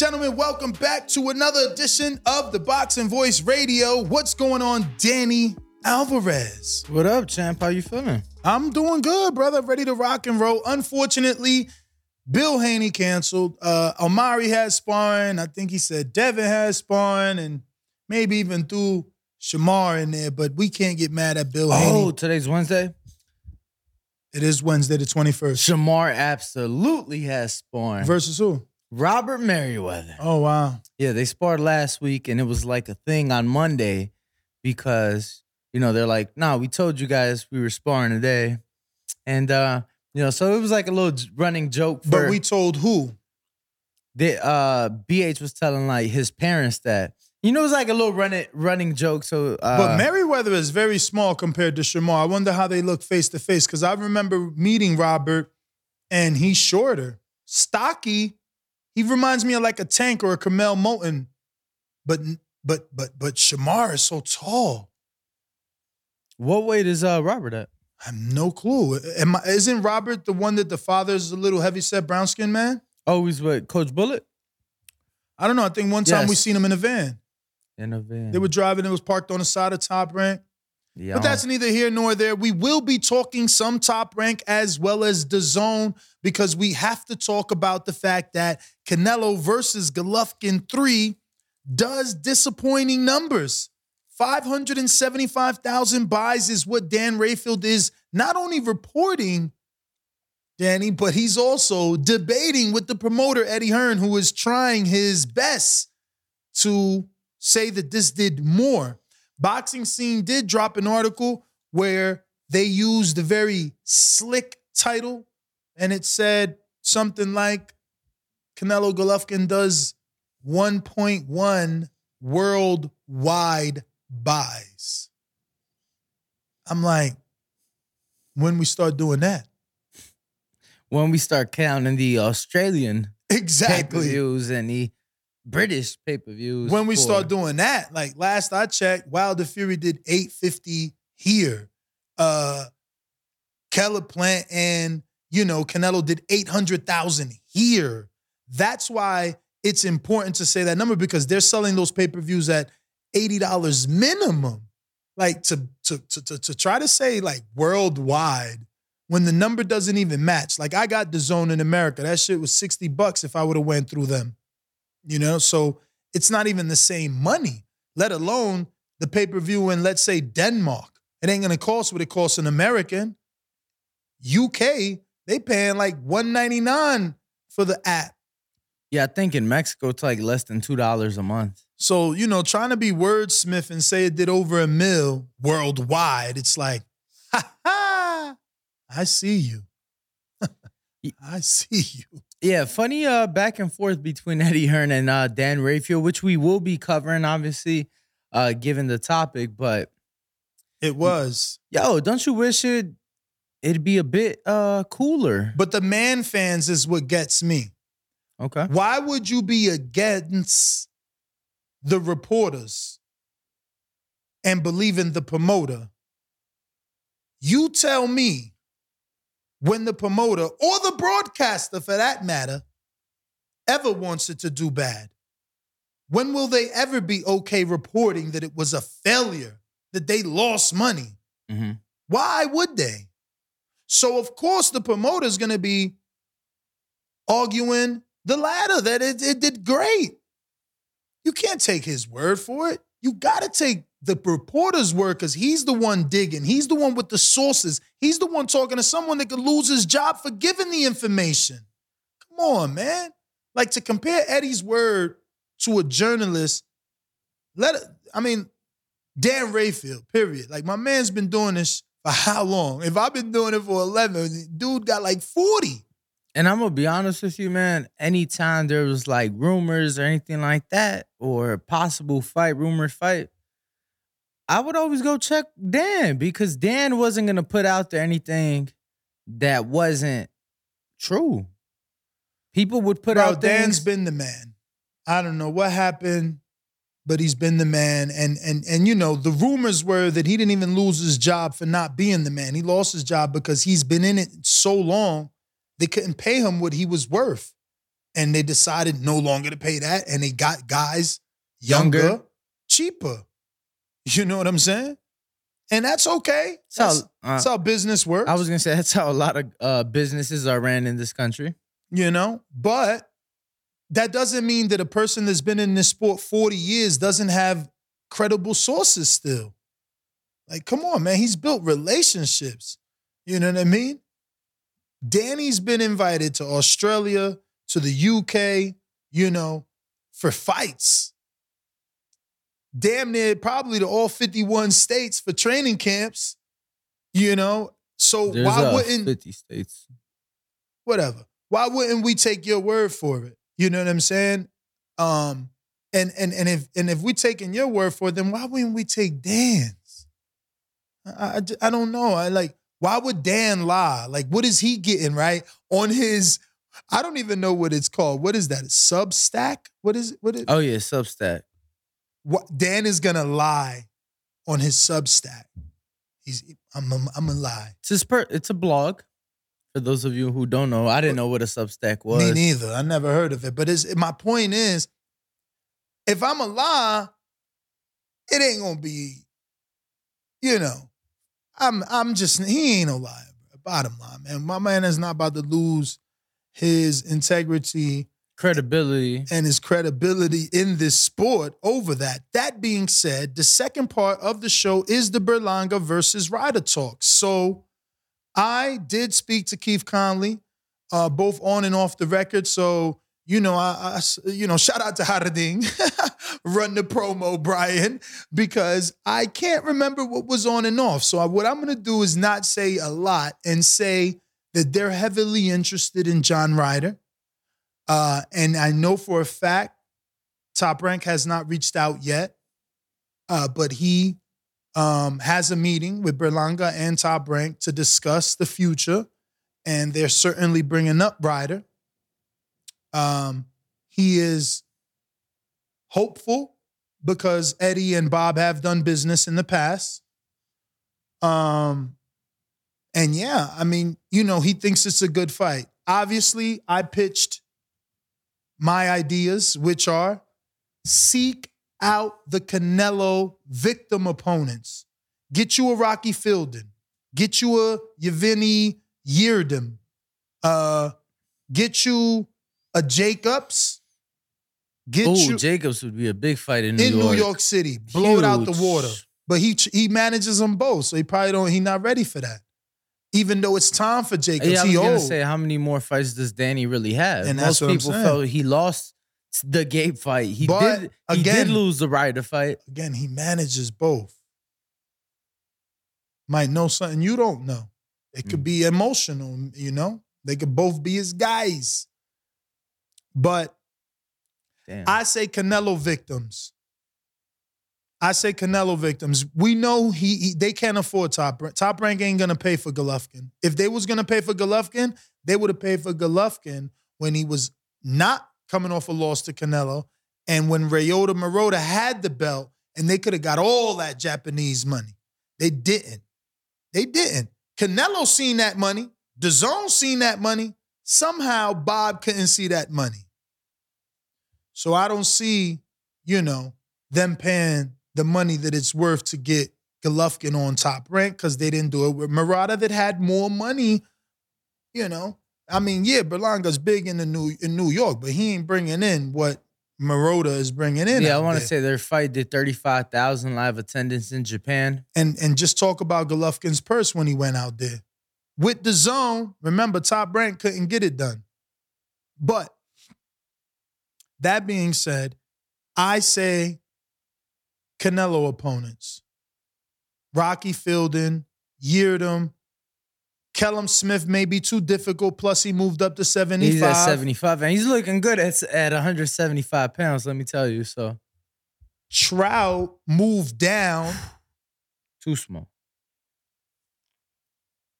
gentlemen? Welcome back to another edition of the Boxing Voice Radio. What's going on, Danny Alvarez? What up, champ? How you feeling? I'm doing good, brother. Ready to rock and roll. Unfortunately, Bill Haney canceled. Uh, Omari has sparring. I think he said Devin has sparring, and maybe even threw Shamar in there. But we can't get mad at Bill Haney. Oh, Haney. today's Wednesday. It is Wednesday, the 21st. Shamar absolutely has sparring. Versus who? Robert Merriweather. Oh wow. Yeah, they sparred last week, and it was like a thing on Monday because you know they're like, nah, we told you guys we were sparring today," and uh, you know, so it was like a little running joke. For, But we told who? the uh, BH was telling like his parents that you know it was like a little running running joke. So, uh, But Merriweather is very small compared to Shamar. I wonder how they look face to face because I remember meeting Robert and he's shorter. Stocky, he reminds me of like a tank or a Kamel Moulton. But but but but Shamar is so tall. what weight is uh Robert at? I have no clue. Am I, isn't Robert the one that the father's a little heavy set brown skinned man? Oh, he's with Coach Bullet I don't know. I think one time we seen him in a van. in a van. They were driving, it was parked on the side of top rank. Yeah, But that's neither here nor there. We will be talking some top rank as well as the zone because we have to talk about the fact that Canelo versus Golovkin 3 does disappointing numbers. 575,000 buys is what Dan Rafael is not only reporting, Danny, but he's also debating with the promoter, Eddie Hearn, who is trying his best to say that this did more. Boxing Scene did drop an article where they used a very slick title, and it said something like Canelo Golovkin does 1.1 worldwide buys. I'm like, when we start doing that? when we start counting the Australian Exactly. pay-per-views and the British pay-per-views. when we for- start doing that, like last I checked, Wilder Fury did 850 here. Uh Caleb Plant and you know Canelo did 800,000 here. That's why it's important to say that number because they're selling those pay-per-views at $80 minimum. Like to to to to, to try to say like worldwide when the number doesn't even match. Like I got the zone in America. That shit was 60 bucks if I would have went through them. You know, so it's not even the same money, let alone the pay-per-view in let's say Denmark. It ain't gonna cost what it costs an American. UK, they paying like 199 for the app. Yeah, I think in Mexico it's like less than two dollars a month. So, you know, trying to be wordsmith and say it did over a mil worldwide, it's like, ha ha, I see you. I see you. Yeah, funny uh back and forth between Eddie Hearn and uh Dan Rafael, which we will be covering, obviously, uh, given the topic. But It was. yo, don't you wish it it'd be a bit uh cooler? But the man fans is what gets me. Okay. Why would you be against the reporters and believe in the promoter? You tell me when the promoter or the broadcaster, for that matter, ever wants it to do bad. When will they ever be okay reporting that it was a failure, that they lost money? hmm Why would they? So, of course, the promoter is going to be arguing the latter that it, it did great. You can't take his word for it. You got to take the reporter's word because he's the one digging. He's the one with the sources. He's the one talking to someone that could lose his job for giving the information. Come on, man. Like to compare Eddie's word to a journalist, let it, I mean, Dan Rafael, period. Like my man's been doing this for how long? If I've been doing it for 11, dude got like 40. And I'm gonna be honest with you, man. Anytime there was like rumors or anything like that, or possible fight, rumored fight, I would always go check Dan because Dan wasn't gonna put out there anything that wasn't true. People would put Bro, out Dan's things. been the man. I don't know what happened, but he's been the man. And and and you know, the rumors were that he didn't even lose his job for not being the man. He lost his job because he's been in it so long, they couldn't pay him what he was worth. and they decided no longer to pay that, and they got guys younger, Younger. cheaper. You know what I'm saying? And that's okay. So, That's, uh, that's how business works. I was gonna say that's how a lot of uh, businesses are ran in this country. you know, but that doesn't mean that a person that's been in this sport 40 years doesn't have credible sources still. Like, come on, man. He's built relationships. You know what I mean? Danny's been invited to Australia, to the UK, you know, for fights. Damn near probably to all 51 states for training camps, you know. So There's why uh, wouldn't 50 states. whatever. Why wouldn't we take your word for it? You know what I'm saying? Um, and and and if and if we taking your word for it, then why wouldn't we take Dan's? I, I, I don't know. I like why would Dan lie? Like, what is he getting right on his? I don't even know what it's called. What is that? Substack? What is it? What is Oh yeah, Substack. What Dan is gonna lie on his Substack? He's I'm I'm, I'm gonna lie. It's his per- It's a blog. For those of you who don't know, I didn't know what a Substack was. Me neither. I never heard of it. But it's, my point is, if I'm a lie, it ain't gonna be, you know, I'm I'm just he ain't no liar. Bottom line, man. My man is not about to lose his integrity Credibility. and his credibility in this sport over that. That being said, the second part of the show is the Berlanga versus Ryder talk. So I did speak to Keith Connolly, uh, both on and off the record. So you know, I, I you know, shout out to Harading, run the promo, Brian, because I can't remember what was on and off. So I, what I'm gonna do is not say a lot and say that they're heavily interested in John Ryder. Uh, and I know for a fact Top Rank has not reached out yet, uh, but he um, has a meeting with Berlanga and Top Rank to discuss the future, and they're certainly bringing up Ryder. Um, he is hopeful because Eddie and Bob have done business in the past. Um, and yeah, I mean, you know, he thinks it's a good fight. Obviously, I pitched my ideas, which are seek out the Canelo victim opponents. Get you a Rocky Fielding. Get you a Yevgeny Yildirim. Uh, get you a Jacobs. Get Oh, you Jacobs would be a big fight in New in York. New York City. Blow it out the water. But he he manages them both, so he probably don't. He not ready for that. Even though it's time for Jacobs, Yeah, I he was gonna old. say, how many more fights does Danny really have? And that's Most people felt he lost the Gabe fight. He But, did. He again- did lose the Ryder fight. Again, he manages both. Might know something you don't know. It could Mm. be emotional, you know. They could both be his guys. But Damn. I say Canelo victims. I say Canelo victims. We know he, he- they can't afford top rank. Top rank ain't gonna pay for Golovkin. If they was gonna pay for Golovkin, they would have paid for Golovkin when he was not coming off a loss to Canelo, and when Ryota Murata had the belt, and they could have got all that Japanese money. They didn't. They didn't. Canelo seen that money. DAZN seen that money. Somehow Bob couldn't see that money. So I don't see, you know, them paying the money that it's worth to get Golovkin on top rank because they didn't do it with Murata that had more money. You know, I mean, yeah, Berlanga's big in the New in New York, but he ain't bringing in what Murata is bringing in. yeah, I want to say their fight did thirty five thousand live attendance in Japan. and and just talk about Golovkin's purse when he went out there. With the zone, remember Top Rank couldn't get it done. But that being said, I say Canelo opponents. Rocky Fielding, Yildirim, Callum Smith may be too difficult. Plus, he moved up to 75. He's at seventy five, and he's looking good at at one hundred seventy five pounds. Let me tell you, so Trout moved down. too small.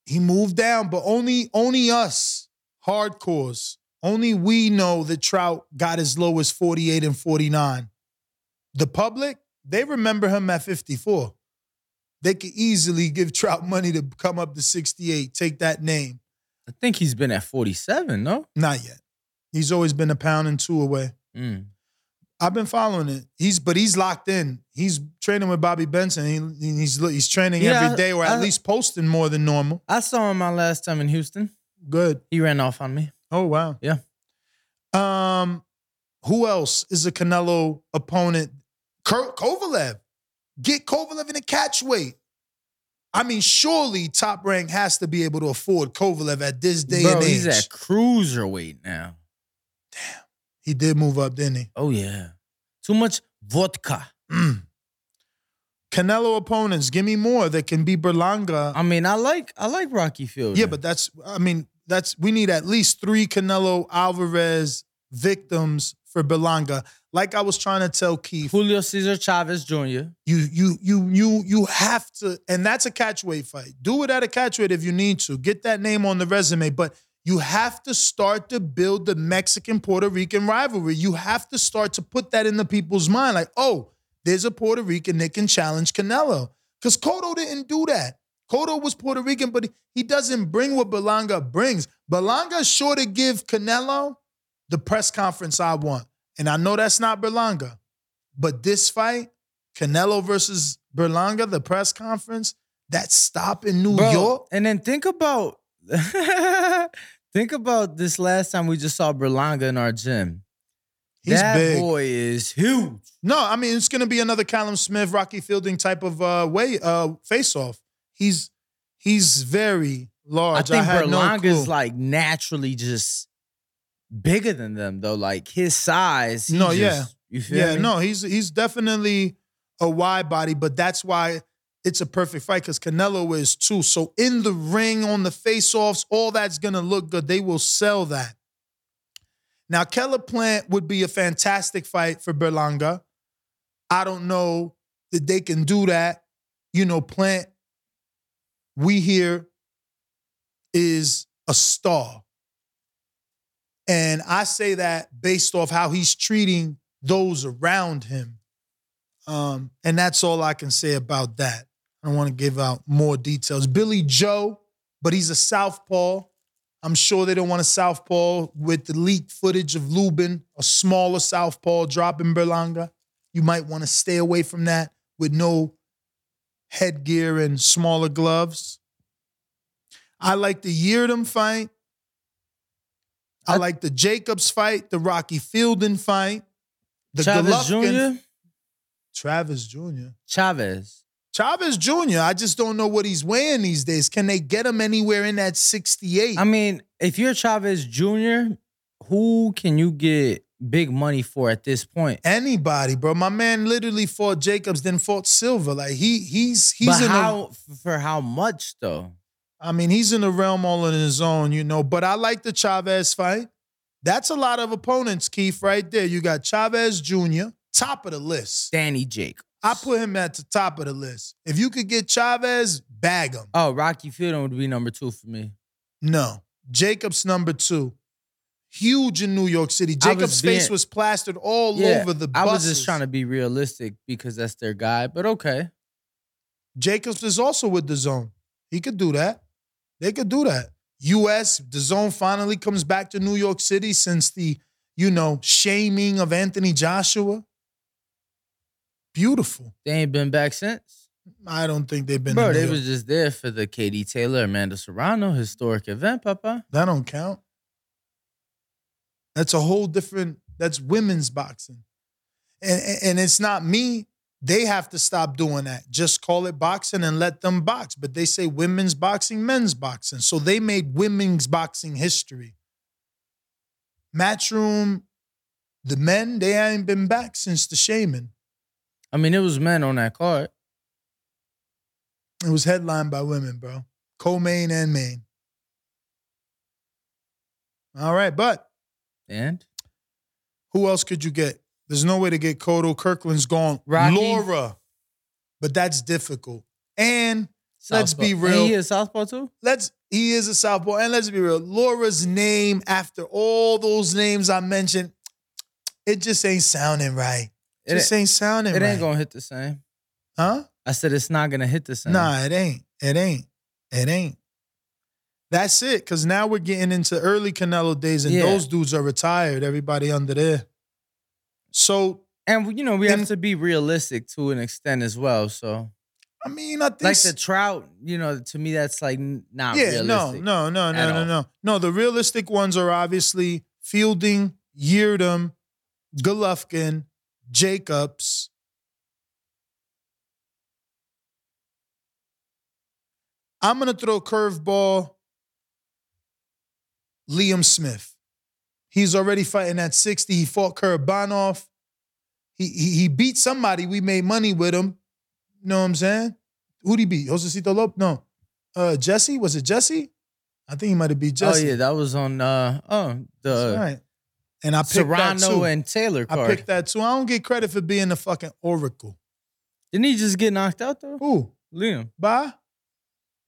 he moved down, but only only us hardcores, only we know that Trout got as low as 48 and 49. The public, they remember him at 54. They could easily give Trout money to come up to 68, take that name. I think he's been at forty seven. No, Not yet. He's always been a pound and two away. Mm. I've been following it. He's but he's locked in. He's training with Bobby Benson. He, he's he's training Yeah, every day, or at I- least posting more than normal. I saw him my last time in Houston. Good. He ran off on me. Oh wow. Yeah. Um, who else is a Canelo opponent? Kurt Kovalev. Get Kovalev in a catch weight. I mean, surely Top Rank has to be able to afford Kovalev at this day Bro, and age. he's at cruiserweight now. Damn. He did move up, didn't he? Oh yeah. Too much vodka. Mm. Canelo opponents, give me more that can be Berlanga. I mean, I like I like Rocky Field. Yeah, but that's I mean, that's we need at least three Canelo Alvarez victims for Belanga. Like I was trying to tell Keith, Julio Cesar Chavez Jr. you you you you you have to, and that's a catchweight fight. Do it at a catchweight if you need to. Get that name on the resume, but you have to start to build the Mexican Puerto Rican rivalry. You have to start to put that in the people's mind, like, oh, there's a Puerto Rican that can challenge Canelo. Because Cotto didn't do that. Cotto was Puerto Rican, but he doesn't bring what Belanga brings. Belanga is sure to give Canelo the press conference I want. And I know that's not Berlanga. But this fight, Canelo versus Berlanga, the press conference, that stop in New Bro, York. And then think about think about this last time we just saw Berlanga in our gym. He's that big. boy is huge. No, I mean it's gonna be another Callum Smith, Rocky Fielding type of uh way uh face off. He's he's very large. I think no Berlanga's clue. like naturally just bigger than them though. Like his size. No, just- yeah. You feel yeah, me? no, he's he's definitely a wide body, but that's why it's a perfect fight because Canelo is too. So in the ring, on the face-offs, all that's gonna look good. They will sell that. Now, Caleb Plant would be a fantastic fight for Berlanga. I don't know that they can do that. You know, Plant, we hear, is a star. And I say that based off how he's treating those around him. Um, and that's all I can say about that. I don't want to give out more details. Billy Joe, but he's a southpaw. I'm sure they don't want a southpaw with the leaked footage of Lubin, a smaller southpaw dropping Berlanga. You might want to stay away from that with no headgear and smaller gloves. I like the Yeardom fight. I I- like the Jacobs fight, the Rocky Fielding fight, the Chavez Golovkin Jr. Travis Jr. Chavez. Chavez Jr. I just don't know what he's weighing these days. Can they get him anywhere in that 68? I mean, if you're Chavez Jr., who can you get big money for at this point? Anybody, bro. My man literally fought Jacobs, then fought Silva. Like he he's he's but in how for how much though? I mean, he's in the realm all on his own, you know. But I like the Chavez fight. That's a lot of opponents, Keith, right there. You got Chavez Jr., top of the list. Danny Jake. I put him at the top of the list. If you could get Chavez, bag him. Oh, Rocky Fielding would be number two for me. No. Jacobs number two. Huge in New York City. Jacobs' face was plastered all Yeah, over the I was just trying to be realistic because that's their guy, but okay. Jacobs is also with the zone. He could do that. They could do that. US, the zone finally comes back to New York City since the, you know, shaming of Anthony Joshua. Beautiful. They ain't been back since. I don't think they've been. Bro, they York. was just there for the Katie Taylor, Amanda Serrano historic event, Papa. That don't count. That's a whole different. That's women's boxing, and and- and it's not me. They have to stop doing that. Just call it boxing and let them box. But they say women's boxing, men's boxing. So they made women's boxing history. Matchroom, the men they ain't been back since the shaman. I mean, it was men on that card. It was headlined by women, bro. Co-main and main. All right, but And Who else could you get? There's no way to get Cotto. Kirkland's gone. Rocky. Lara. But that's difficult. And Let's Southpaw. be And real. he is Southpaw too? let's he is a southpaw. And let's be real. Lara's name after all those names I mentioned, it just ain't sounding right. It, just ain't sounding it right. ain't gonna hit the same. huh? I said it's not gonna hit the same. Nah, it ain't. It ain't. It ain't. That's it. Cause now we're getting into early Canelo days, and Yeah. those dudes are retired. Everybody under there. So And you know, we And- have to be realistic to an extent as well. So, I mean, I think like the trout, you know, to me that's like not yeah, no, no, no, no, no, no, no. The realistic ones are obviously Fielding, Yeardom, Golovkin, Jacobs. I'm gonna throw a curveball. Liam Smith. He's already fighting at 60. He fought Kurbanov. He, he he beat somebody. We made money with him. You know what I'm saying? Who'd he beat? Josecito Lopez? No. Uh Jesse? Was it Jesse? I think he might have beat Jesse. Oh yeah, that was on uh oh the right. And I picked that Serrano too. and Taylor I picked that too. I don't get credit for being the fucking oracle. Didn't he just get knocked out though? Who? Liam. Bye?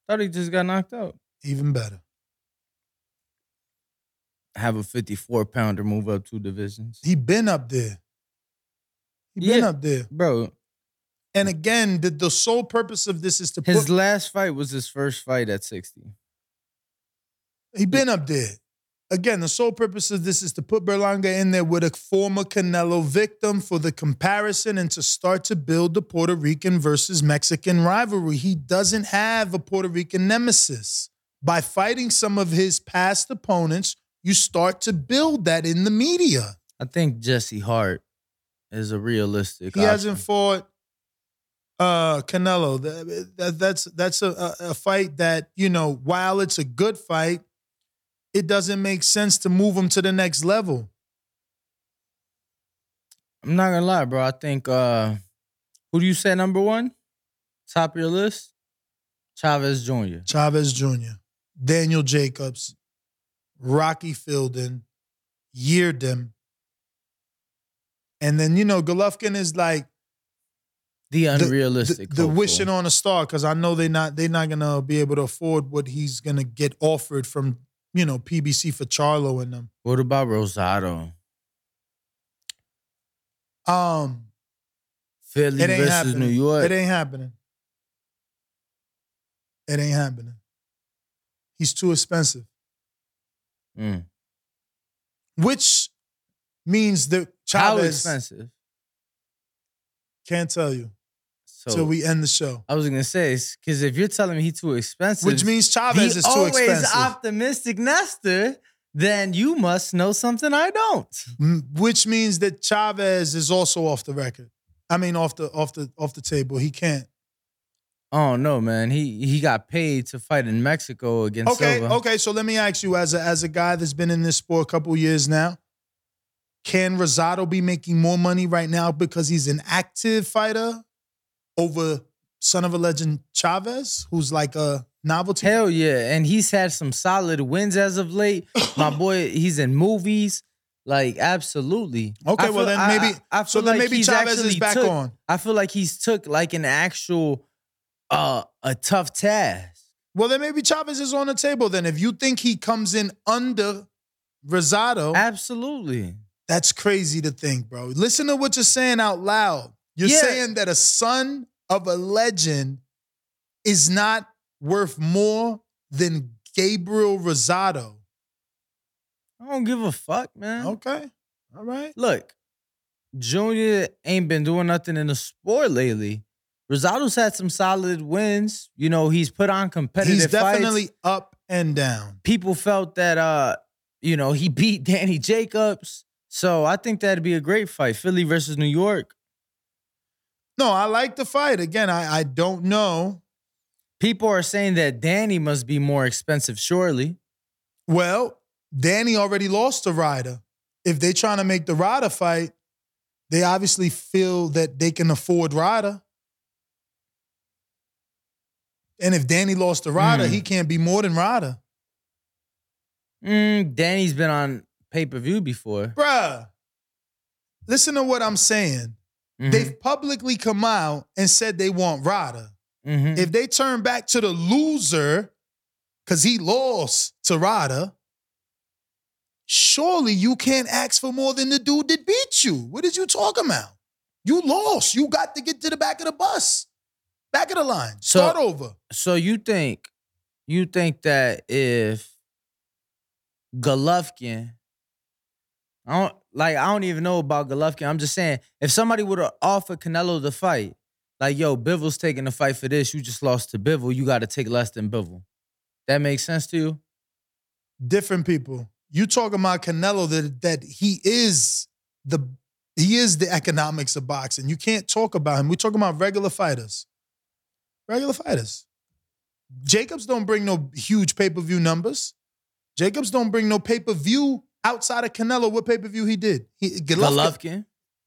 Thought he just got knocked out. Even better. Have a 54 pounder move up two divisions. He been up there. He been Yeah. up there. Bro, And again, the, the sole purpose of this is to his put last fight was his first fight at 60. he been up there. Again, the sole purpose of this is to put Berlanga in there with a former Canelo victim for the comparison and to start to build the Puerto Rican versus Mexican rivalry. He doesn't have a Puerto Rican nemesis. By fighting some of his past opponents, you start to build that in the media. I think Jesse Hart is a realistic. He option. hasn't fought uh Canelo. That, that- that's that's a, a, a fight that, you know, while it's a good fight, it doesn't make sense to move him to the next level. I'm not gonna lie, bro. I think uh who do you say number one? Top of your list? Chavez Jr. Chavez Jr., Daniel Jacobs, Rocky Fielding, Yeardem. And then, you know, Golovkin is like The the- unrealistic. the, the hopeful. wishing on a star because I know they not they're not gonna be able to afford what he's gonna get offered from you know PBC for Charlo and them. What about Rosado? Um, Philly it ain't versus happening. New York. It ain't happening. It ain't happening. He's too expensive, Mm. which means that How Chavez expensive? can't tell you So till we end the show. I was gonna say because if you're telling me he's too expensive, Which means Chavez is too expensive. always optimistic Nestor, then you must know something I don't. Which means that Chavez is also off the record. I mean, off the off the off the table. He can't. Oh no, man. He he got paid to fight in Mexico against Okay, Silva. okay. So let me ask you, as a as a guy that's been in this sport a couple years now, can Rosado be making more money right now because he's an active fighter over son of a legend Chavez, who's like a novelty? Hell yeah. And he's had some solid wins as of late. My boy, he's in movies. Like, absolutely. Okay, well then maybe I, I so then like maybe Chavez is back took- on. I feel like he's took like an actual uh a tough task. Well, then maybe Chavez is on the table. Then if you think he comes in under Rosado, Absolutely. That's crazy to think, bro. Listen to what you're saying out loud. You're Yeah. saying that a son of a legend is not worth more than Gabriel Rosado. I don't give a fuck, man. Okay. All right. Look, Junior ain't been doing nothing in the sport lately. Rosado's had some solid wins. You know, he's put on competitive He's fights. definitely up and down. people felt that uh, you know, he beat Danny Jacobs. So I think that'd be a great fight. Philly versus New York. No, I like the fight. Again, I, I don't know. People are saying that Danny must be more expensive, surely. Well, Danny already lost to Ryder. If they're trying to make the Ryder fight, they obviously feel that they can afford Ryder. And if Danny lost to Ryder, Mm. he can't be more than Ryder. Mm, Danny's been on pay per view before. Bruh, listen to what I'm saying. Mhm, They've publicly come out and said they want Ryder. mhm. If they turn back to the loser, because he lost to Ryder, surely you can't ask for more than the dude that beat you. What is you talking about? You lost. You got to get to the back of the bus, back of the line. So- Start over. so you think you think that if Golovkin, I don't like I don't even know about Golovkin. I'm just saying if somebody would have offered Canelo the fight, like yo, Bivol's taking the fight for this, you just lost to Bivol, you got to take less than Bivol. That makes sense to you? Different people. You talking about Canelo that that he is the he is the economics of boxing. You can't talk about him. We're talking about regular fighters. Regular fighters. Jacobs don't bring no huge pay-per-view numbers. Jacobs don't bring no pay-per-view outside of Canelo. What pay-per-view he did? He, Golovkin.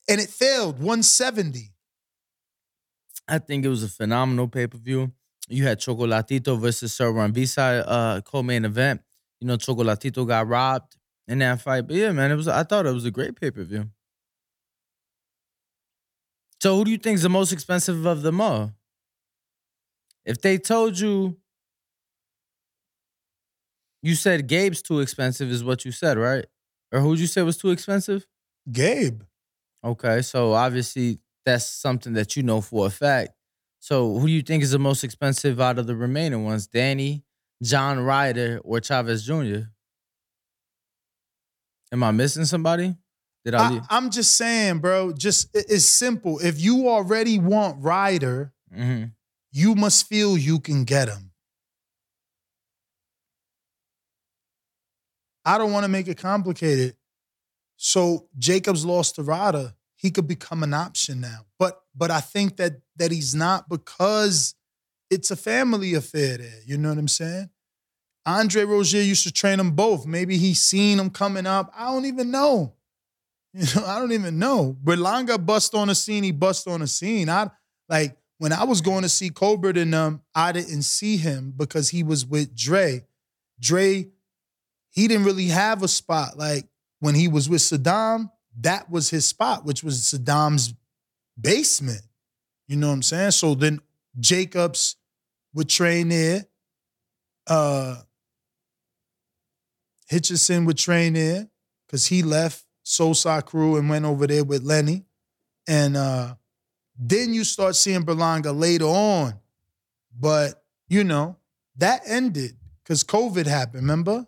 And it failed, 170. I think it was a phenomenal pay-per-view. You had Chocolatito versus Sor Rungvisai uh, co-main event. You know, Chocolatito got robbed in that fight. But yeah, man, it was I thought it was a great pay-per-view. So who do you think is the most expensive of them all? If they told you you said Gabe's too expensive, is what you said, right? Or who'd you say was too expensive? Gabe. Okay, so obviously that's something that you know for a fact. So who do you think is the most expensive out of the remaining ones? Danny, John Ryder, or Chavez Jr.? Am I missing somebody? Did I, leave? I am just saying, bro. Just it's simple. If you already want Ryder, Mhm. You must feel you can get him. I don't want to make it complicated. So Jacobs lost to Rada. He could become an option now. But but I think that that he's not because it's a family affair there. You know what I'm saying? Andre Rozier used to train them both. Maybe he's seen them coming up. I don't even know. You know, I don't even know. Berlanga bust on the scene. He bust on the scene. I like when I was going to see Colbert and um, I didn't see him because he was with Dre. Dre, he didn't really have a spot. Like when he was with Sadam, that was his spot, which was Sadam's basement. You know what I'm saying? So then Jacobs would train there. Uh Hitchison would train there because he left Sosa crew and went over there with Lenny. And uh then you start seeing Berlanga later on. But, you know, that ended because COVID happened, remember?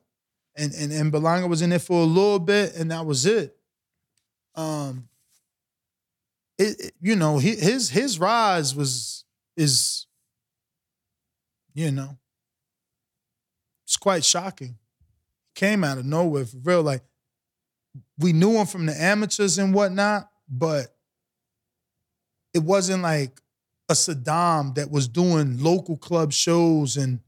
And, and and Berlanga was in there for a little bit, and that was it. Um, it, it- you know, his his rise was is, you know, it's quite shocking. Came out of nowhere for real. Like we knew him from the amateurs and whatnot, but it wasn't like a Sadam that was doing local club shows and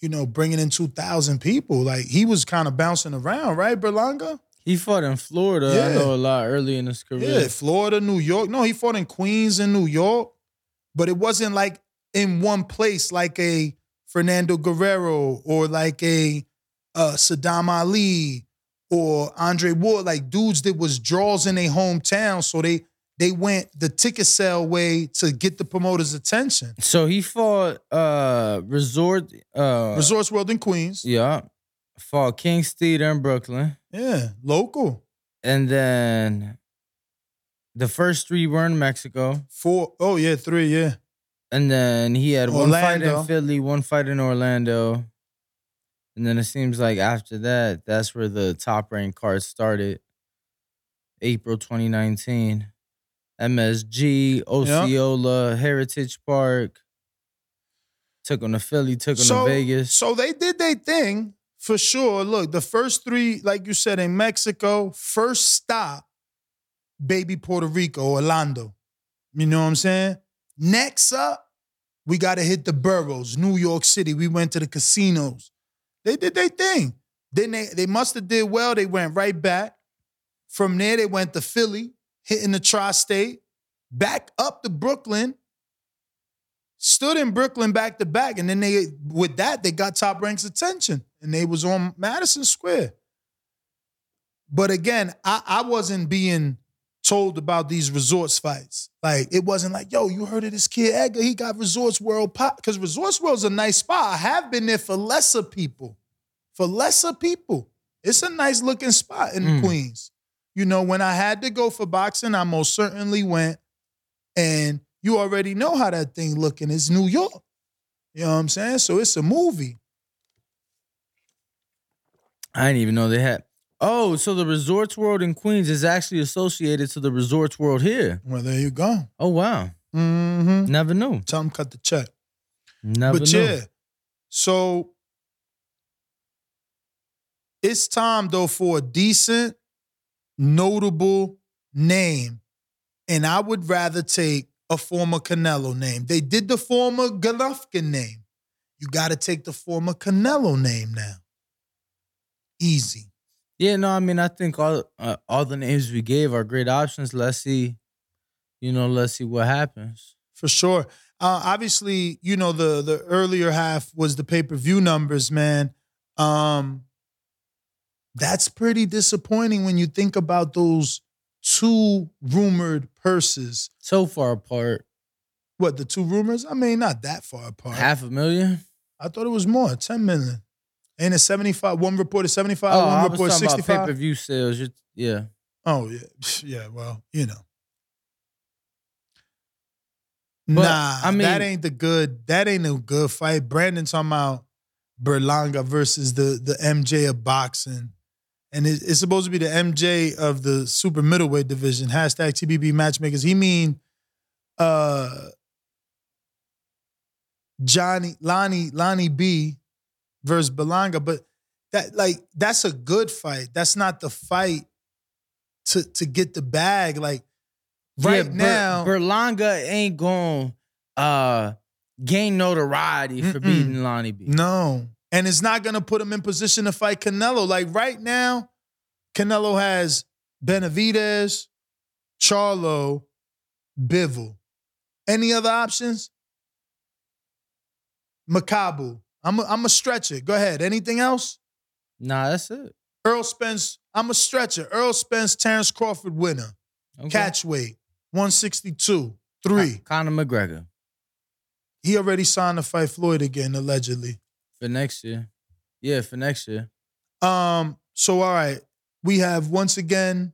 you know bringing in two thousand people. Like he was kind of bouncing around, right, Berlanga? He fought in Florida, I Yeah. know a lot early in his career. Yeah, Florida, New York. No, he fought in Queens and New York, but it wasn't like in one place like a Fernando Guerrero or like a uh, Sadam Ali or Andre Ward, like dudes that was draws in their hometown. So they they went the ticket sale way to get the promoter's attention. So he fought uh Resort uh Resorts World in Queens. Yeah. Fought King's Theater in Brooklyn. Yeah, local. And then the first three were in Mexico. Four, oh yeah, three, yeah. And then he had one fight in Philly, one fight in Orlando. And then it seems like after that, that's where the top ranked card started. April 2019. MSG, Osceola, Heritage Park. Took him to Philly, took him so, to Vegas. So they did their thing for sure. Look, the first three, like you said, in Mexico, first stop, baby Puerto Rico, Orlando. You know what I'm saying? Next up, we got to hit the boroughs, New York City. We went to the casinos. They did their thing. Then they they must have did well. They went right back. From there, they went to Philly, hitting the tri-state, back up to Brooklyn, stood in Brooklyn back to back, and then they with that they got top ranks attention, and they was on Madison Square. But again, I, I wasn't being told about these resorts fights. Like it wasn't like, yo, you heard of this kid Edgar? He got Resorts World pop because Resorts World's a nice spot. I have been there for lesser people, for lesser people. It's a nice looking spot in Mm. Queens. You know, when I had to go for boxing, I most certainly went. And you already know how that thing looking. It's New York. You know what I'm saying? So it's a movie. I didn't even know they had. Oh, so the Resorts World in Queens is actually associated to the Resorts World here. Well, there you go. Oh wow, Mm-hmm. never knew. Tell them cut the check. Never but knew. yeah, so it's time though for a decent, notable name, and I would rather take a former Canelo name. They did the former Golovkin name. You got to take the former Canelo name now. Easy. Yeah, no, I mean, I think all uh, all the names we gave are great options. Let's see, you know, let's see what happens. For sure. Uh, obviously, you know the the earlier half was the pay per view numbers, man. Um, that's pretty disappointing when you think about those two rumored purses. So far apart, What the two rumors? I mean, not that far apart. half a million. I thought it was more, ten million. Ain't it seventy five? One report is seventy five. oh, one report sixty about Pay per view sales. You're, yeah, Oh yeah, yeah. Well, you know. But, nah, I mean- that ain't the good. That ain't no good fight. Brandon talking about Berlanga versus the the MJ of boxing, and it, it's supposed to be the MJ of the super middleweight division. Hashtag TBB matchmakers. He mean, uh, Johnny Lonnie Lonnie B versus Berlanga, but that like that's a good fight. That's not the fight to to get the bag. Like right yeah, Ber- now, Berlanga ain't going uh gain notoriety for Mm-mm. beating Lonnie B. no, and it's not gonna put him in position to fight Canelo. Like right now, Canelo has Benavidez, Charlo, Bivol. Any other options? Makabu. I'm a, I'm a stretch it. Go ahead. Anything else? Nah, that's it. Errol Spence. I'm a stretcher. Errol Spence, Terrence Crawford winner. Okay. Catch weight, 162, three. Con- Conor McGregor He already signed to fight Floyd again, allegedly. For next year. Yeah, for next year. Um, so all right, we have once again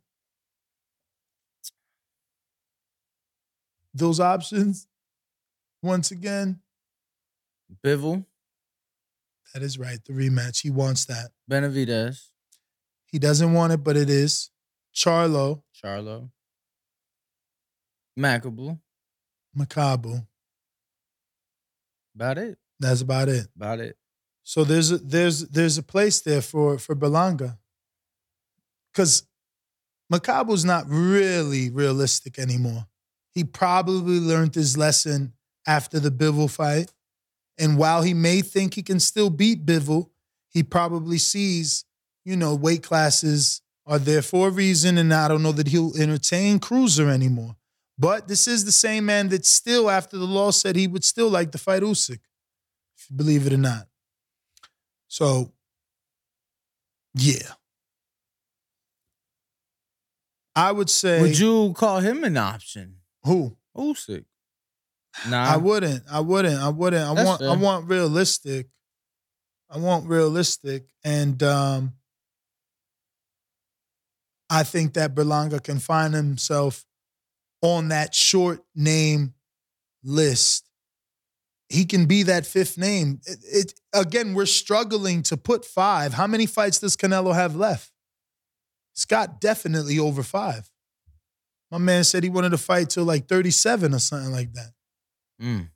those options. Once again, Bivol, that is right. The rematch. He wants that. Benavidez, He doesn't want it, but it is. Charlo, Charlo, Macabu. Makabu. About it. That's about it. About it. So there's a, there's there's a place there for for Belanga. Cause Makabu's not really realistic anymore. He probably learned his lesson after the Bivol fight. And while he may think he can still beat Bivol, he probably sees, you know, weight classes are there for a reason, and I don't know that he'll entertain Cruiser anymore. But this is the same man that still, after the law, said he would still like to fight Usyk, believe it or not. So, yeah. I would say Would you call him an option? who? Usyk. Nah. I wouldn't. I wouldn't. I wouldn't. I That's want I want realistic. I want realistic. And um I think that Berlanga can find himself on that short name list. He can be that fifth name. It, it again, we're struggling to put five. How many fights does Canelo have left? Scott definitely over five. My man said he wanted to fight till like 37 or something like that. Mm.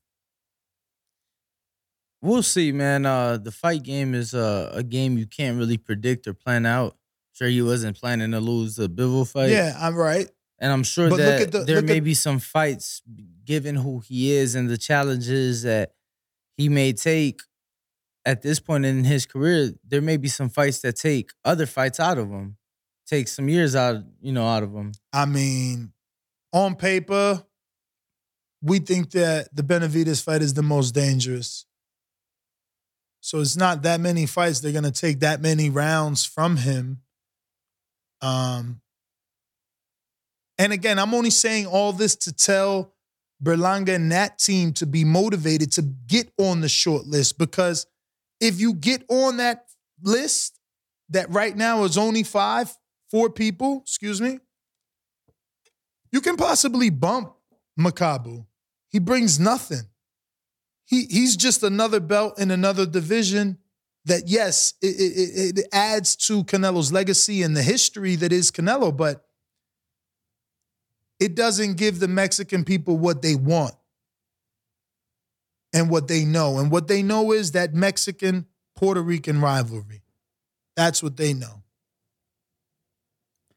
We'll see, man. Uh, the fight game is uh, a game you can't really predict or plan out. Sure, he wasn't planning to lose the Bivol fight. Yeah, I'm right. And I'm sure But that at the- there may at- be some fights, given who he is and the challenges that he may take at this point in his career. There may be some fights that take other fights out of him, take some years out, you know, out of him. I mean, on paper, we think that the Benavidez fight is the most dangerous. So it's not that many fights they're gonna take that many rounds from him. Um, and again, I'm only saying all this to tell Berlanga and that team to be motivated to get on the short list because if you get on that list that right now is only five, four people, excuse me, you can possibly bump Makabu. He brings nothing. he he's just another belt in another division that yes, it, it, it adds to Canelo's legacy and the history that is Canelo, but it doesn't give the Mexican people what they want and what they know. And what they know is that Mexican Puerto Rican rivalry. That's what they know.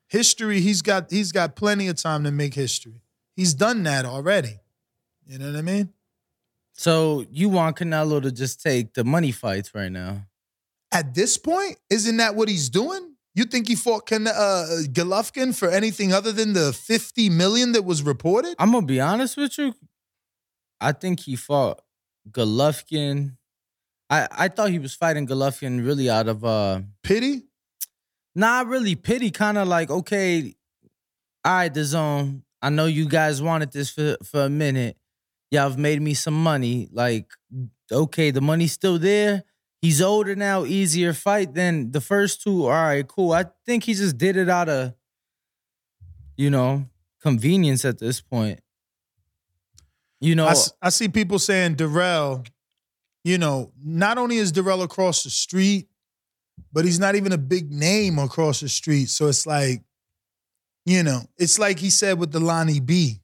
History, he's got he's got plenty of time to make history. He's done that already. You know what I mean? So you want Canelo to just take the money fights right now? At this point, isn't that what he's doing? You think he fought Can- uh, Golovkin for anything other than the 50 million that was reported? I'm gonna be honest with you. I think he fought Golovkin. I I thought he was fighting Golovkin really out of uh Pity? not really pity, kind of like okay, all right, the zone. I know you guys wanted this for for a minute. Y'all have made me some money. Like okay, the money's still there. He's older now, easier fight than the first two. All right, cool. I think he just did it out of, you know, convenience at this point. You know, I see people saying Dirrell, you know, not only is Dirrell across the street, but he's not even a big name across the street. So it's like, you know, it's like he said with the Lonnie B.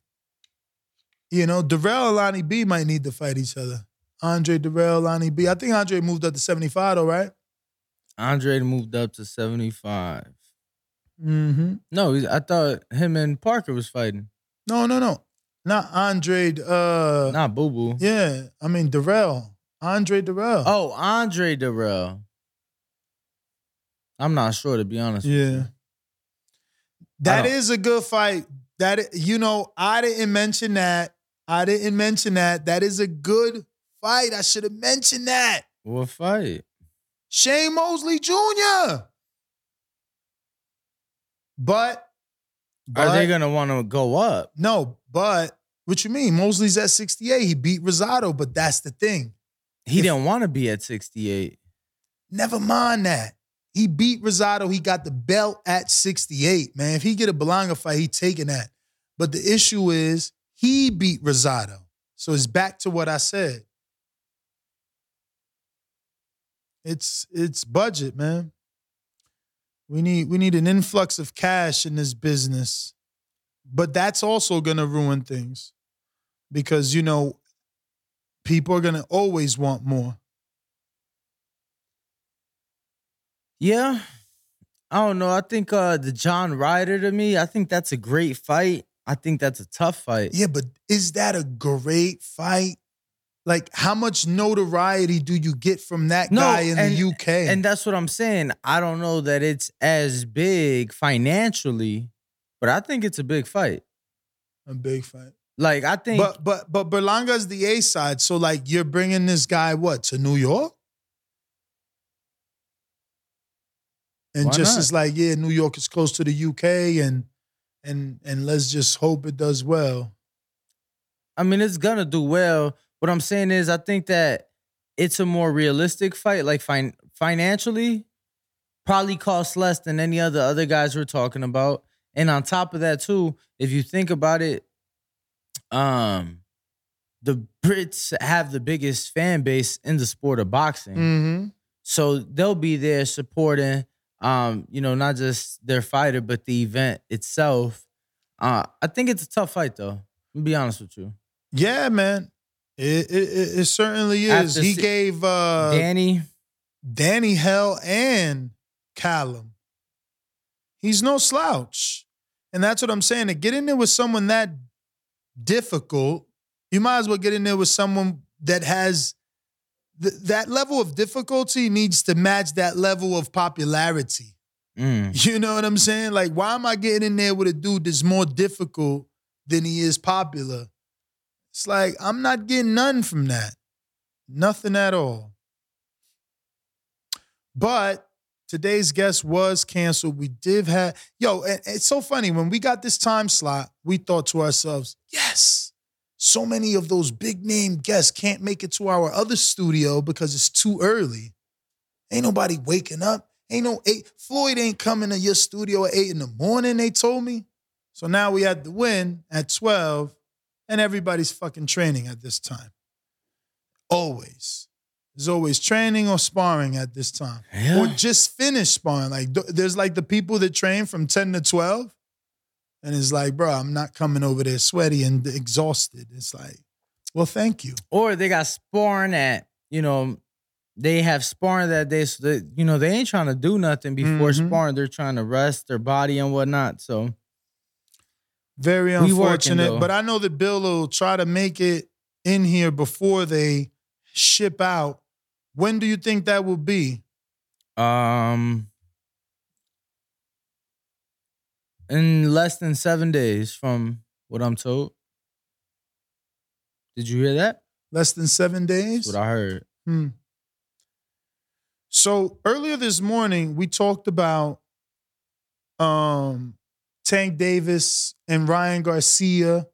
You know, Dirrell and Lonnie B might need to fight each other. Andre Dirrell, Lonnie B. I think Andre moved up to 75 though, right? Andre moved up to 75. Mm-hmm. No, I thought him and Parker was fighting. No, no, no. Not Andre. Uh, Not Boo Boo. Yeah, I mean Dirrell. Andre Dirrell. Oh, Andre Dirrell. I'm not sure to be honest. with Yeah. That a good fight. That you know, I didn't mention that. I didn't mention that. That is a good fight. I should have mentioned that. What fight? Shane Mosley Jr. But, Are they gonna want to go up? no, but what you mean? Mosley's at 68. He beat Rosado, but that's the thing. He If- didn't want to be at 68. Never mind that. He beat Rosado. He got the belt at 68, man. If he get a Berlanga fight, he taking that. But the issue is he beat Rosado. So it's back to what I said. It's it's budget, man. We need we need an influx of cash in this business. But that's also gonna ruin things. Because you know, people are gonna always want more. Yeah. I don't know. I think uh the John Ryder to me, I think that's a great fight. I think that's a tough fight. Yeah, but is that a great fight? Like, how much notoriety do you get from that No, guy in and- the UK? And that's what I'm saying. I don't know that it's as big financially, but I think it's a big fight. a big fight. Like I think But but but Berlanga's the A side, so like you're bringing this guy what to New York? And just not? as like, yeah, New York is close to the UK, and and and let's just hope it does well. I mean, it's gonna do well. What I'm saying is, I think that it's a more realistic fight. Like fin- financially, probably costs less than any other other guys we're talking about. And on top of that, too, if you think about it, um, the Brits have the biggest fan base in the sport of boxing. Mm-hmm. So they'll be there supporting, um, you know, not just their fighter, but the event itself. Uh, I think it's a tough fight, though. I'm be honest with you. Yeah, man. It, it, it certainly is. After he se- gave uh Danny, Danny Hell and Callum. He's no slouch. And that's what I'm saying. To get in there with someone that difficult, you might as well get in there with someone that has th- that level of difficulty needs to match that level of popularity. mm, You know what I'm saying? Like, why am I getting in there with a dude that's more difficult than he is popular? It's like, I'm not getting none from that. Nothing at all. But today's guest was canceled. We did have, yo, and it's so funny. When we got this time slot, we thought to ourselves, yes, so many of those big name guests can't make it to our other studio because it's too early. Ain't nobody waking up. Ain't no eight. Floyd ain't coming to your studio at eight in the morning, they told me. So now we had the win at 12, and everybody's fucking training at this time. Always. There's always training or sparring at this time. Yeah. Or just finish sparring. Like there's like the people that train from 10 to 12. And it's like, bro, I'm not coming over there sweaty and exhausted. It's like, well, thank you. or they got sparring at you know they have sparring that day so that you know they ain't trying to do nothing before Mhm. sparring they're trying to rest their body and whatnot so Very working, unfortunate. though. but I know that Bill will try to make it in here before they ship out. When do you think that will be? um in less than seven days from what i'm told did you hear that Less than seven days? that's what i heard Hmm. So earlier this morning, we talked about um, Tank Davis and Ryan Garcia,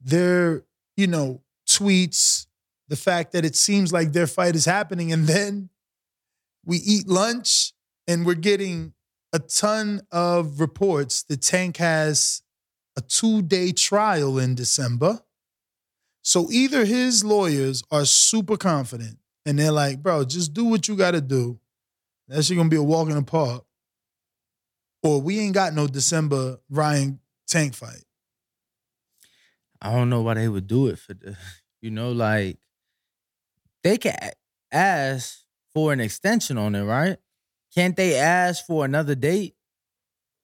their, you know, tweets, the fact that it seems like their fight is happening. And then we eat lunch and we're getting a ton of reports that Tank has a two day trial in December. So either his lawyers are super confident and they're like, bro, just do what you got to do. That shit gonna be a walk in the park. Or we ain't got no December Ryan Tank fight. I don't know why they would do it for the, you know, like they can ask for an extension on it, right? Can't they ask for another date?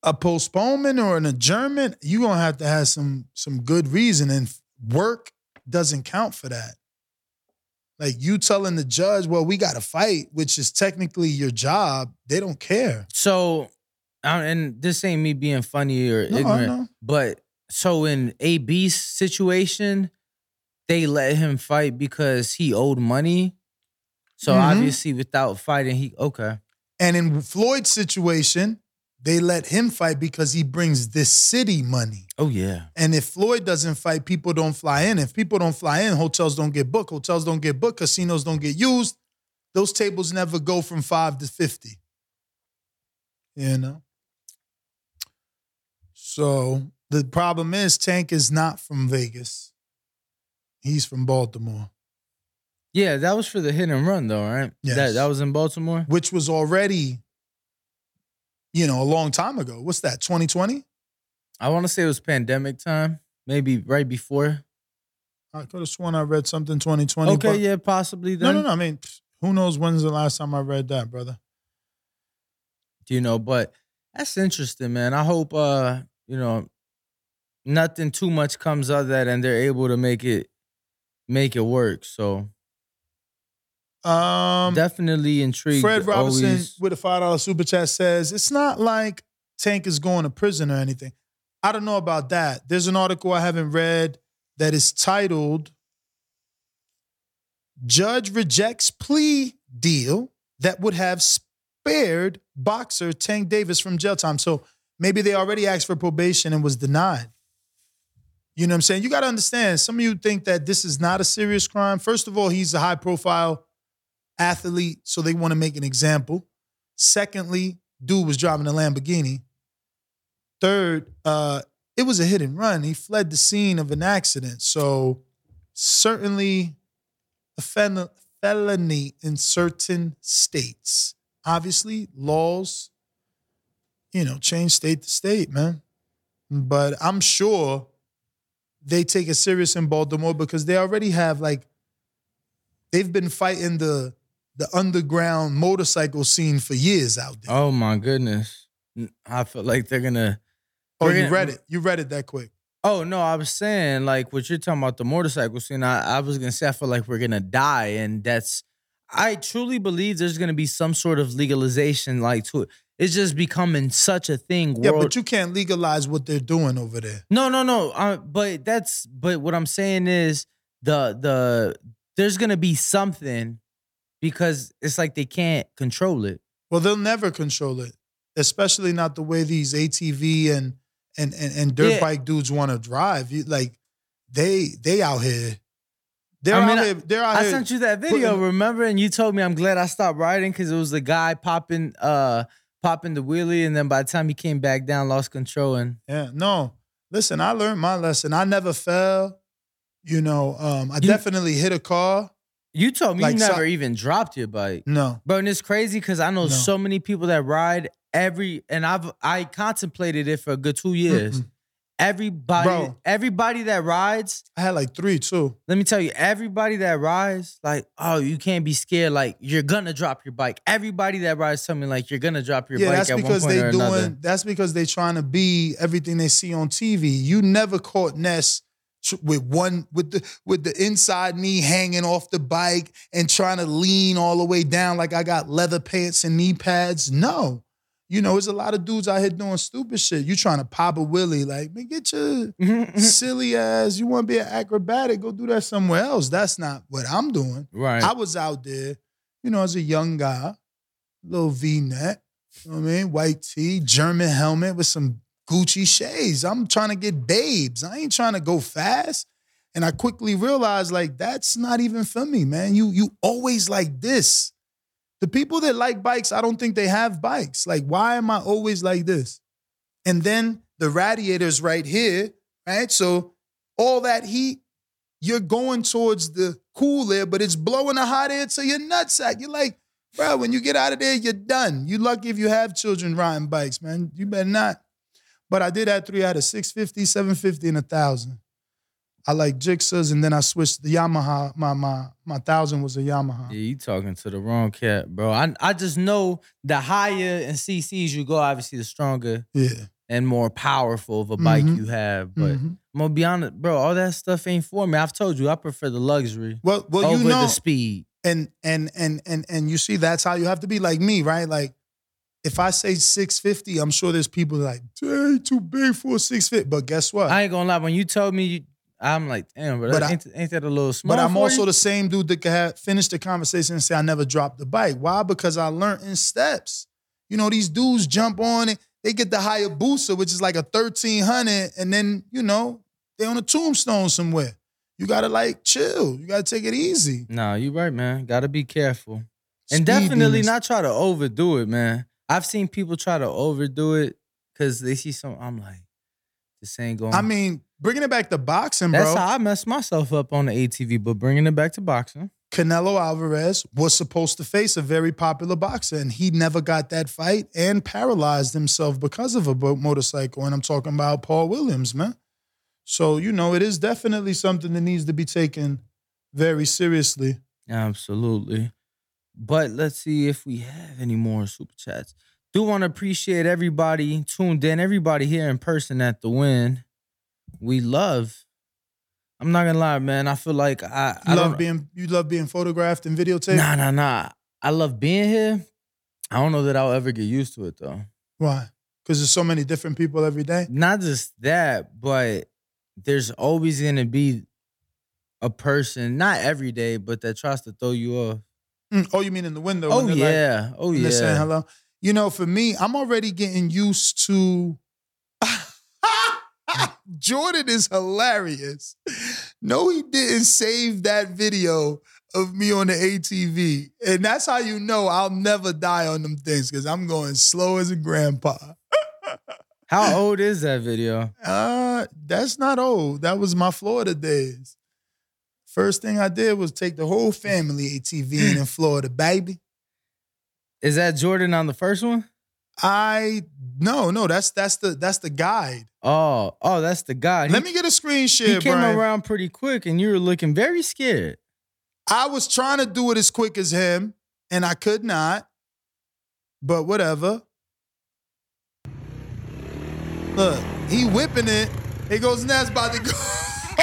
A postponement or an adjournment, you gonna have to have some some good reason, and work doesn't count for that. Like you telling the judge, well, we got to fight, which is technically your job. They don't care. So, and this ain't me being funny or No, ignorant, but so in AB's situation, they let him fight because he owed money. So Mhm. obviously, without fighting, he okay. And in Floyd's situation, they let him fight because he brings this city money. Oh yeah, And if Floyd doesn't fight, people don't fly in. If people don't fly in, hotels don't get booked. Hotels don't get booked. Casinos don't get used. Those tables never go from five to 50. You know? So the problem is Tank is not from Vegas. He's from Baltimore, yeah. That was for the hit and run, though, right? Yes. That that was in Baltimore. which was already, you know, a long time ago. What's that, 2020? I want to say it was pandemic time, maybe right before. I could have sworn I read something 2020. Okay, yeah, possibly No, no, no. I mean, who knows when's the last time I read that, brother? Do you know, but that's interesting, man. I hope uh, you know, nothing too much comes out of that and they're able to make it make it work. So Um, definitely intrigued. Fred Robinson always. with a five dollar super chat says it's not like Tank is going to prison or anything. I don't know about that. There's an article I haven't read that is titled "Judge Rejects Plea Deal That Would Have Spared Boxer Tank Davis from Jail Time." So maybe they already asked for probation and was denied. You know what I'm saying? You got to understand. Some of you think that this is not a serious crime. First of all, he's a high profile athlete, so they want to make an example. Secondly, dude was driving a Lamborghini. Third, uh, it was a hit and run. He fled the scene of an accident. So certainly a fel- felony in certain states. Obviously, laws, you know, change state to state, man. But I'm sure they take it serious in Baltimore because they already have like they've been fighting the the underground motorcycle scene for years out there. Oh my goodness. I feel like they're gonna Oh, you gonna- read it. You read it that quick. Oh no, I was saying like what you're talking about the motorcycle scene. I, I was gonna say I feel like we're gonna die, and that's I truly believe there's gonna be some sort of legalization like to it. It's just becoming such a thing. Yeah, but you can't legalize what they're doing over there. no, no, no. Uh, but that's but what I'm saying is the the there's gonna be something because it's like they can't control it. Well, they'll never control it, especially not the way these ATV and and and, and dirt Yeah. bike dudes want to drive. You, like they they out here. They're I mean, out here. They're out I here. sent you that video, putting- remember? And you told me I'm glad I stopped riding because it was the guy popping uh popping the wheelie, and then by the time he came back down, lost control and Yeah, no. Listen, I learned my lesson. I never fell. You know, um, I You- definitely hit a car. You told me Like you so- never even dropped your bike. No. Bro, and it's crazy because I know No. so many people that ride every and I've I contemplated it for a good two years. Mm-mm. Everybody Bro. everybody that rides, I had like three too. let me tell you, everybody that rides, like, oh, you can't be scared, like you're gonna drop your bike. Everybody that rides tell me like you're gonna drop your yeah, bike that's at because one point they or doing. another. That's because they trying to be everything they see on TV. You never caught Ness tr- with one with the with the inside knee hanging off the bike and trying to lean all the way down like I got leather pants and knee pads. No. You know, there's a lot of dudes out here doing stupid shit. You trying to pop a wheelie, like, man, get your mm-hmm, mm-hmm. silly ass. You want to be an acrobatic? Go do that somewhere else. That's not what I'm doing. right. I was out there, you know, as a young guy, little V neck, you know what I mean? White tee, German helmet with some Gucci shades. I'm trying to get babes. I ain't trying to go fast. And I quickly realized, like, that's not even for me, man. You you always like this. The people that like bikes, I don't think they have bikes. Like, why am I always like this? And then the radiator's right here, right? So all that heat, you're going towards the cool air, but it's blowing the hot air to your nutsack. You're like, bro, when you get out of there, you're done. You lucky if you have children riding bikes, man. You better not. But I did have three out of 650, 750, and a thousand. I like Jigsaws, and then I switched the Yamaha. My my my thousand was a Yamaha. Yeah, you talking to the wrong cat, bro. I I just know the higher in CCs you go, obviously the stronger Yeah. and more powerful of a bike Mhm. you have. But Mhm. I'm gonna be honest, bro. All that stuff ain't for me. I've told you, I prefer the luxury Well, well, over you know, the speed. and and and and and you see, that's how you have to be like me, right? Like, if I say 650, I'm sure there's people like, too big for a 650. But guess what? I ain't gonna lie. When you told me, you, I'm like, damn, bro. But I- ain't, ain't that a little small? But I'm also you? the same dude that can have, finish the conversation and say I never dropped the bike. Why? Because I learned in steps. You know, these dudes jump on it. They get the Hayabusa, which is like a 1300, and then, you know, they on a tombstone somewhere. You gotta like chill. You gotta take it easy. No, you right, man. Gotta be careful. And Speed definitely demons. not try to overdo it, man. I've seen people try to overdo it because they see some. I'm like, this ain't going. I mean, bringing it back to boxing, that's bro. how I messed myself up on the ATV. But bringing it back to boxing, Canelo Alvarez was supposed to face a very popular boxer, and he never got that fight and paralyzed himself because of a motorcycle. And I'm talking about Paul Williams, man. So, you know, it is definitely something that needs to be taken very seriously. absolutely. But let's see if we have any more super chats. Do want to appreciate everybody tuned in, everybody here in person at the win. We love. I'm not gonna lie, man. I feel like I, I love being you love being photographed and videotaped? Nah, nah, nah. I love being here. I don't know that I'll ever get used to it though. Why? Because there's so many different people every day. Not just that, but there's always gonna be a person, not every day, but that tries to throw you off. Mm, Oh, you mean in the window? Oh when they're like- yeah. oh and they're saying hello. You know, for me, I'm already getting used to. Jordan is hilarious. No, he didn't save that video of me on the ATV. And that's how you know I'll never die on them things because I'm going slow as a grandpa. How old is that video? Uh, that's not old. That was my Florida days. First thing I did was take the whole family ATV in Florida, baby. Is that Jordan on the first one? I no, no, that's that's the that's the guide. Oh, oh, that's the guy. Let he, me get a screen he came Brian. around pretty quick, and you were looking very scared. I was trying to do it as quick as him, and I could not. But whatever. Look, he whipping it. He goes, and that's about to go.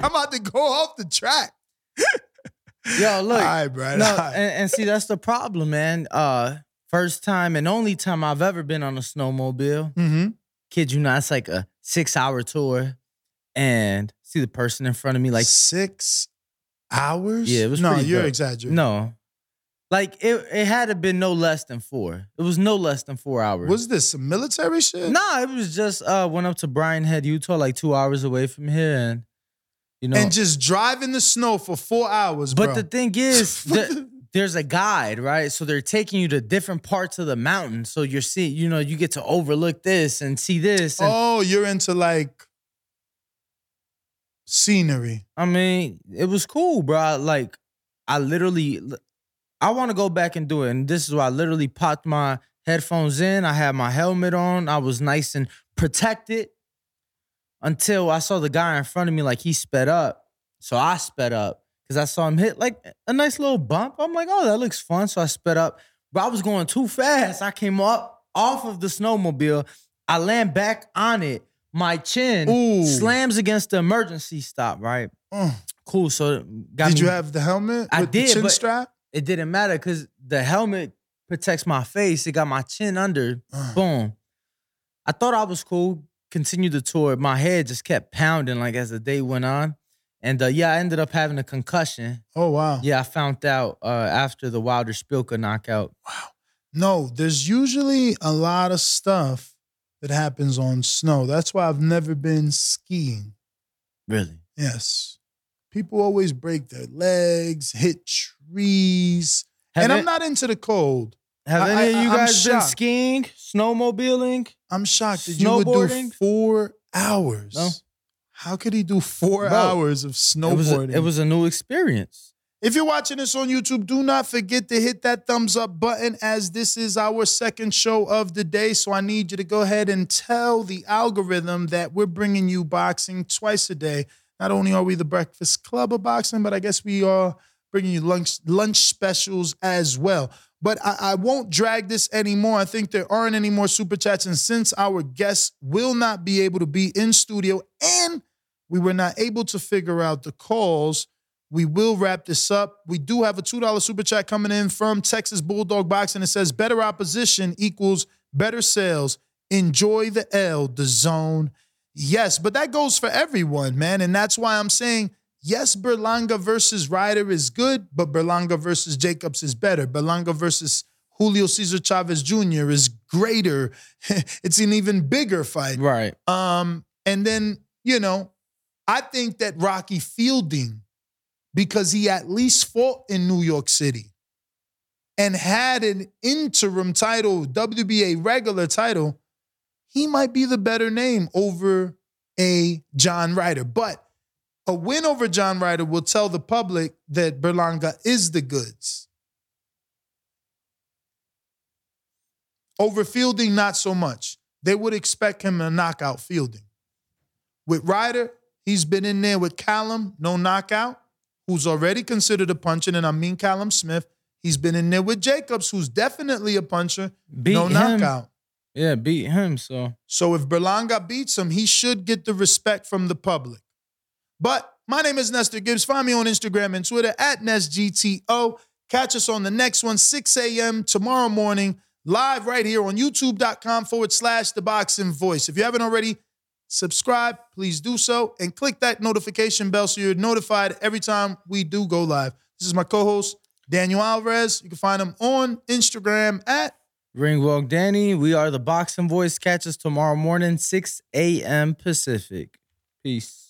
I'm about to go off the track. Yo, look. All right, Brian. no, right. and, and see that's the problem, man. Uh, first time and only time I've ever been on a snowmobile. Mm-hmm. Kid you not, it's like a six hour tour, and see the person in front of me, like six hours. Yeah, it was no. You're exaggerating. no, like it. It had to been no less than four. It was no less than four hours. was this some military shit? Nah, it was just uh went up to Brian Head, Utah, like two hours away from here, and you know. And just drive in the snow for four hours, but bro. the thing is, the, there's a guide, right? So they're taking you to different parts of the mountain. So you're seeing, you know, you get to overlook this and see this. And oh, you're into like Scenery. I mean, it was cool, bro. Like, I literally, I want to go back and do it. And this is why I literally popped my headphones in. I had my helmet on. I was nice and protected until I saw the guy in front of me, like he sped up. So I sped up because I saw him hit like a nice little bump. I'm like, oh, that looks fun. So I sped up. But I was going too fast. I came up off of the snowmobile. I land back on it. My chin Ooh. slams against the emergency stop, right? Mm. Cool. So got Did me- you have the helmet I with the did, chin but- strap? it didn't matter because the helmet protects my face. It got my chin under. Uh, Boom. I thought I was cool. Continued the tour. My head just kept pounding like as the day went on. And uh, yeah, I ended up having a concussion. oh wow. Yeah, I found out uh, after the Wilder Szpilka knockout. Wow. No, there's usually a lot of stuff that happens on snow. That's why I've never been skiing. Really? Yes. People always break their legs, hit trees. Have, and it- I'm not into the cold. have I- any of you I'm guys been skiing, snowmobiling? I'm shocked that you would do Snowboarding? four hours. No. How could he do four Bro, hours of It was, a, snowboarding? it was a new experience. If you're watching this on YouTube, do not forget to hit that thumbs up button as this is our second show of the day. So I need you to go ahead and tell the algorithm that we're bringing you boxing twice a day. Not only are we the Breakfast Club of boxing, but I guess we are bringing you lunch lunch specials as well. But I, I won't drag this anymore. I think there aren't any more super chats. And since our guests will not be able to be in studio and we were not able to figure out the calls, we will wrap this up. We do have a $2 super chat coming in from Texas Bulldog Boxing. And it says better opposition equals better sales. Enjoy the L, the zone. Yes, but that goes for everyone, man. And that's why I'm saying, yes, Berlanga versus Ryder is good, but Berlanga versus Jacobs is better. Berlanga versus Julio Cesar Chavez Jr. is greater. it's an even bigger fight. Right. Um, and then, you know, I think that Rocky Fielding, because he at least fought in New York City and had an interim title, WBA regular title, he might be the better name over a John Ryder. But a win over John Ryder will tell the public that Berlanga is the goods. Over Fielding, not so much. They would expect him to knock out Fielding. With Ryder, he's been in there with Callum, no knockout, who's already considered a puncher, and I mean Callum Smith. He's been in there with Jacobs, who's definitely a puncher, Beat no him. knockout. Yeah, beat him. So So if Berlanga beats him, he should get the respect from the public. But my name is Nestor Gibbs. Find me on Instagram and Twitter at NestGTO. Catch us on the next one, 6 a.m. tomorrow morning, live right here on youtube.com forward slash the boxing voice. If you haven't already, subscribe, please do so, and click that notification bell so you're notified every time we do go live. This is my co-host, Daniel Alvarez. You can find him on Instagram at Ringwalk Danny, we are the boxing voice. Catch us tomorrow morning, 6 a.m. Pacific. Peace.